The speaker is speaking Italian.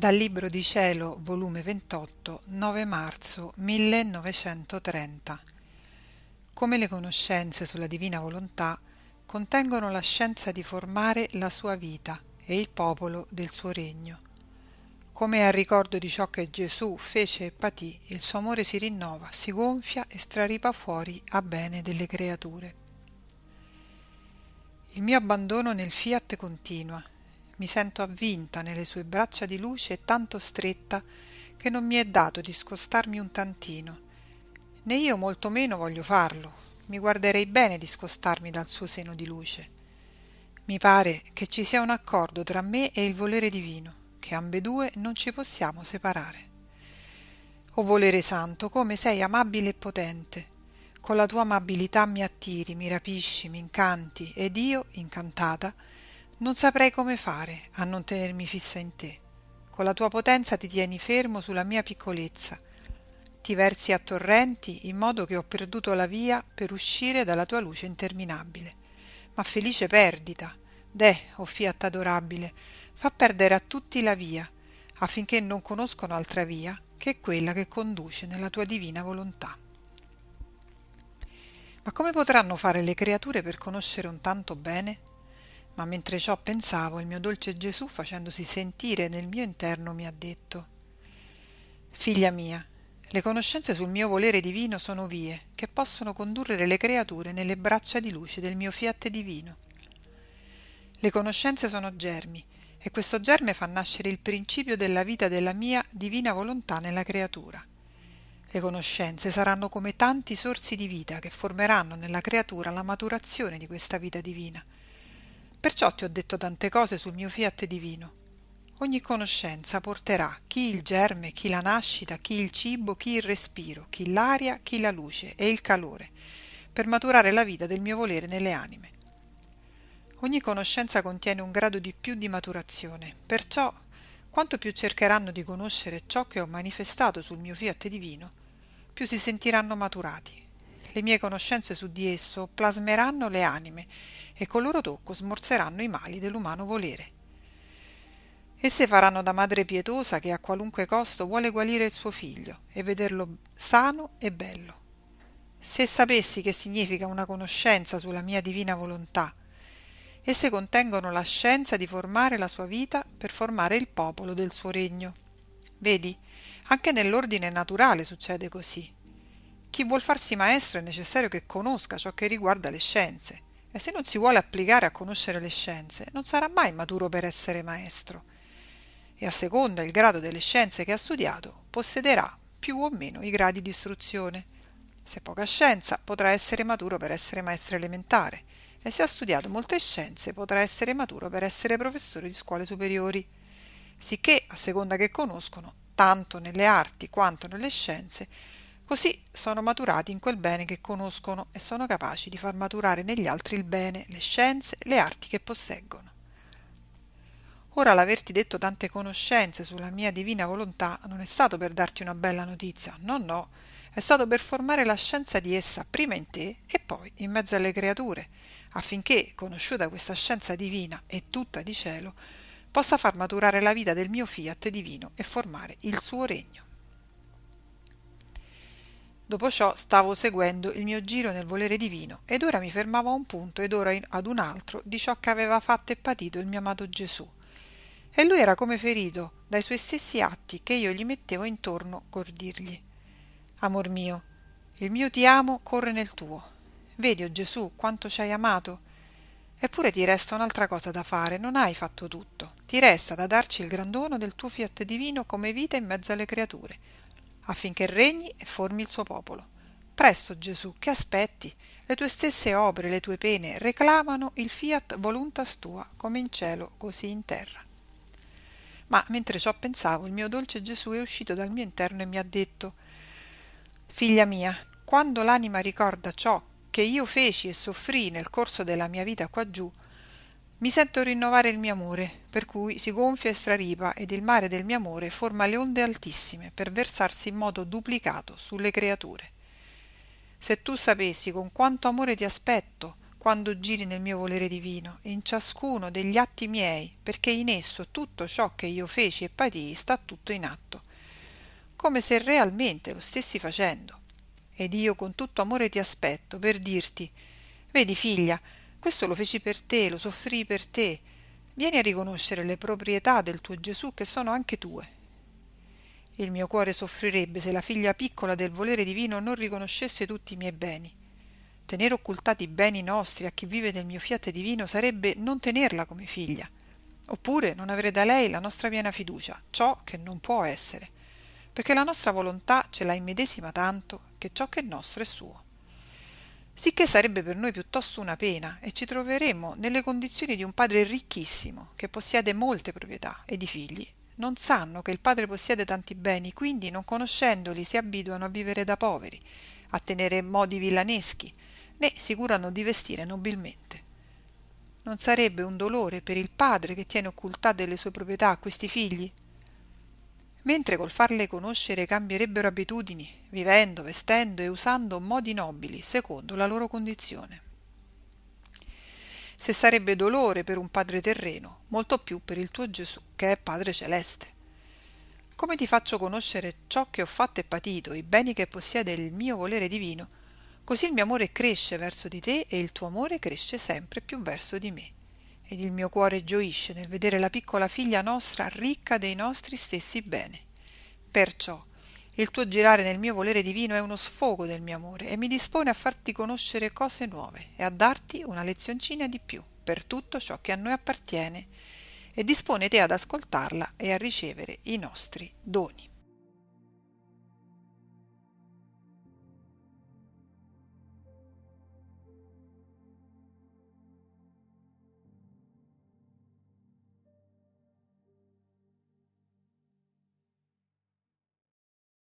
Dal Libro di Cielo, volume 28, 9 marzo 1930. Come le conoscenze sulla divina volontà contengono la scienza di formare la sua vita e il popolo del suo regno. Come a ricordo di ciò che Gesù fece e patì, il suo amore si rinnova, si gonfia e straripa fuori a bene delle creature. Il mio abbandono nel fiat continua mi sento avvinta nelle sue braccia di luce e tanto stretta che non mi è dato di scostarmi un tantino. Né io molto meno voglio farlo. Mi guarderei bene di scostarmi dal suo seno di luce. Mi pare che ci sia un accordo tra me e il volere divino che ambedue non ci possiamo separare. O volere santo come sei amabile e potente. Con la tua amabilità mi attiri mi rapisci mi incanti ed io incantata non saprei come fare a non tenermi fissa in te. Con la tua potenza ti tieni fermo sulla mia piccolezza. Ti versi a torrenti in modo che ho perduto la via per uscire dalla tua luce interminabile. Ma felice perdita. Deh o fiat adorabile. Fa perdere a tutti la via affinché non conoscono altra via che quella che conduce nella tua divina volontà. Ma come potranno fare le creature per conoscere un tanto bene ma mentre ciò pensavo il mio dolce Gesù facendosi sentire nel mio interno mi ha detto Figlia mia, le conoscenze sul mio volere divino sono vie che possono condurre le creature nelle braccia di luce del mio fiat divino. Le conoscenze sono germi e questo germe fa nascere il principio della vita della mia divina volontà nella creatura. Le conoscenze saranno come tanti sorsi di vita che formeranno nella creatura la maturazione di questa vita divina perciò ti ho detto tante cose sul mio fiat divino. Ogni conoscenza porterà chi il germe chi la nascita chi il cibo chi il respiro chi l'aria chi la luce e il calore per maturare la vita del mio volere nelle anime. Ogni conoscenza contiene un grado di più di maturazione. Perciò quanto più cercheranno di conoscere ciò che ho manifestato sul mio fiat divino più si sentiranno maturati le mie conoscenze su di esso plasmeranno le anime e col loro tocco smorzeranno i mali dell'umano volere. Esse faranno da madre pietosa che a qualunque costo vuole guarire il suo figlio e vederlo sano e bello. Se sapessi che significa una conoscenza sulla mia divina volontà, esse contengono la scienza di formare la sua vita per formare il popolo del suo regno. Vedi, anche nell'ordine naturale succede così. Chi vuol farsi maestro è necessario che conosca ciò che riguarda le scienze e se non si vuole applicare a conoscere le scienze, non sarà mai maturo per essere maestro. E a seconda il grado delle scienze che ha studiato, possederà più o meno i gradi di istruzione. Se poca scienza, potrà essere maturo per essere maestro elementare, e se ha studiato molte scienze, potrà essere maturo per essere professore di scuole superiori. Sicché, a seconda che conoscono, tanto nelle arti quanto nelle scienze, Così sono maturati in quel bene che conoscono e sono capaci di far maturare negli altri il bene, le scienze, le arti che posseggono. Ora l'averti detto tante conoscenze sulla mia divina volontà non è stato per darti una bella notizia, no, no, è stato per formare la scienza di essa prima in te e poi in mezzo alle creature, affinché, conosciuta questa scienza divina e tutta di cielo, possa far maturare la vita del mio fiat divino e formare il suo regno. Dopo ciò stavo seguendo il mio giro nel volere divino ed ora mi fermavo a un punto ed ora ad un altro di ciò che aveva fatto e patito il mio amato Gesù. E lui era come ferito dai suoi stessi atti che io gli mettevo intorno col dirgli Amor mio, il mio ti amo corre nel tuo. Vedi, o oh Gesù, quanto ci hai amato? Eppure ti resta un'altra cosa da fare, non hai fatto tutto. Ti resta da darci il gran dono del tuo fiat divino come vita in mezzo alle creature affinché regni e formi il suo popolo. Presto, Gesù, che aspetti? Le tue stesse opere, le tue pene reclamano il fiat voluntas tua, come in cielo, così in terra. Ma mentre ciò pensavo, il mio dolce Gesù è uscito dal mio interno e mi ha detto Figlia mia, quando l'anima ricorda ciò che io feci e soffrii nel corso della mia vita quaggiù, mi sento rinnovare il mio amore, per cui si gonfia e straripa ed il mare del mio amore forma le onde altissime per versarsi in modo duplicato sulle creature. Se tu sapessi con quanto amore ti aspetto, quando giri nel mio volere divino, in ciascuno degli atti miei, perché in esso tutto ciò che io feci e patii sta tutto in atto, come se realmente lo stessi facendo. Ed io con tutto amore ti aspetto per dirti, vedi figlia, questo lo feci per te, lo soffrii per te, vieni a riconoscere le proprietà del tuo Gesù che sono anche tue. Il mio cuore soffrirebbe se la figlia piccola del volere divino non riconoscesse tutti i miei beni Tenere occultati i beni nostri a chi vive nel mio fiat divino sarebbe non tenerla come figlia, oppure non avere da lei la nostra piena fiducia, ciò che non può essere, perché la nostra volontà ce la immedesima tanto che ciò che è nostro è suo. Sicché sarebbe per noi piuttosto una pena e ci troveremmo nelle condizioni di un padre ricchissimo che possiede molte proprietà ed i figli non sanno che il padre possiede tanti beni, quindi non conoscendoli si abituano a vivere da poveri, a tenere modi villaneschi, né si curano di vestire nobilmente. Non sarebbe un dolore per il padre che tiene occultate le sue proprietà a questi figli? Mentre col farle conoscere cambierebbero abitudini, vivendo, vestendo e usando modi nobili, secondo la loro condizione. Se sarebbe dolore per un padre terreno, molto più per il tuo Gesù, che è Padre celeste. Come ti faccio conoscere ciò che ho fatto e patito, i beni che possiede il mio volere divino, Così il mio amore cresce verso di te e il tuo amore cresce sempre più verso di me. Ed il mio cuore gioisce nel vedere la piccola figlia nostra ricca dei nostri stessi beni. Perciò il tuo girare nel mio volere divino è uno sfogo del mio amore e mi dispone a farti conoscere cose nuove e a darti una lezioncina di più per tutto ciò che a noi appartiene e dispone te ad ascoltarla e a ricevere i nostri doni.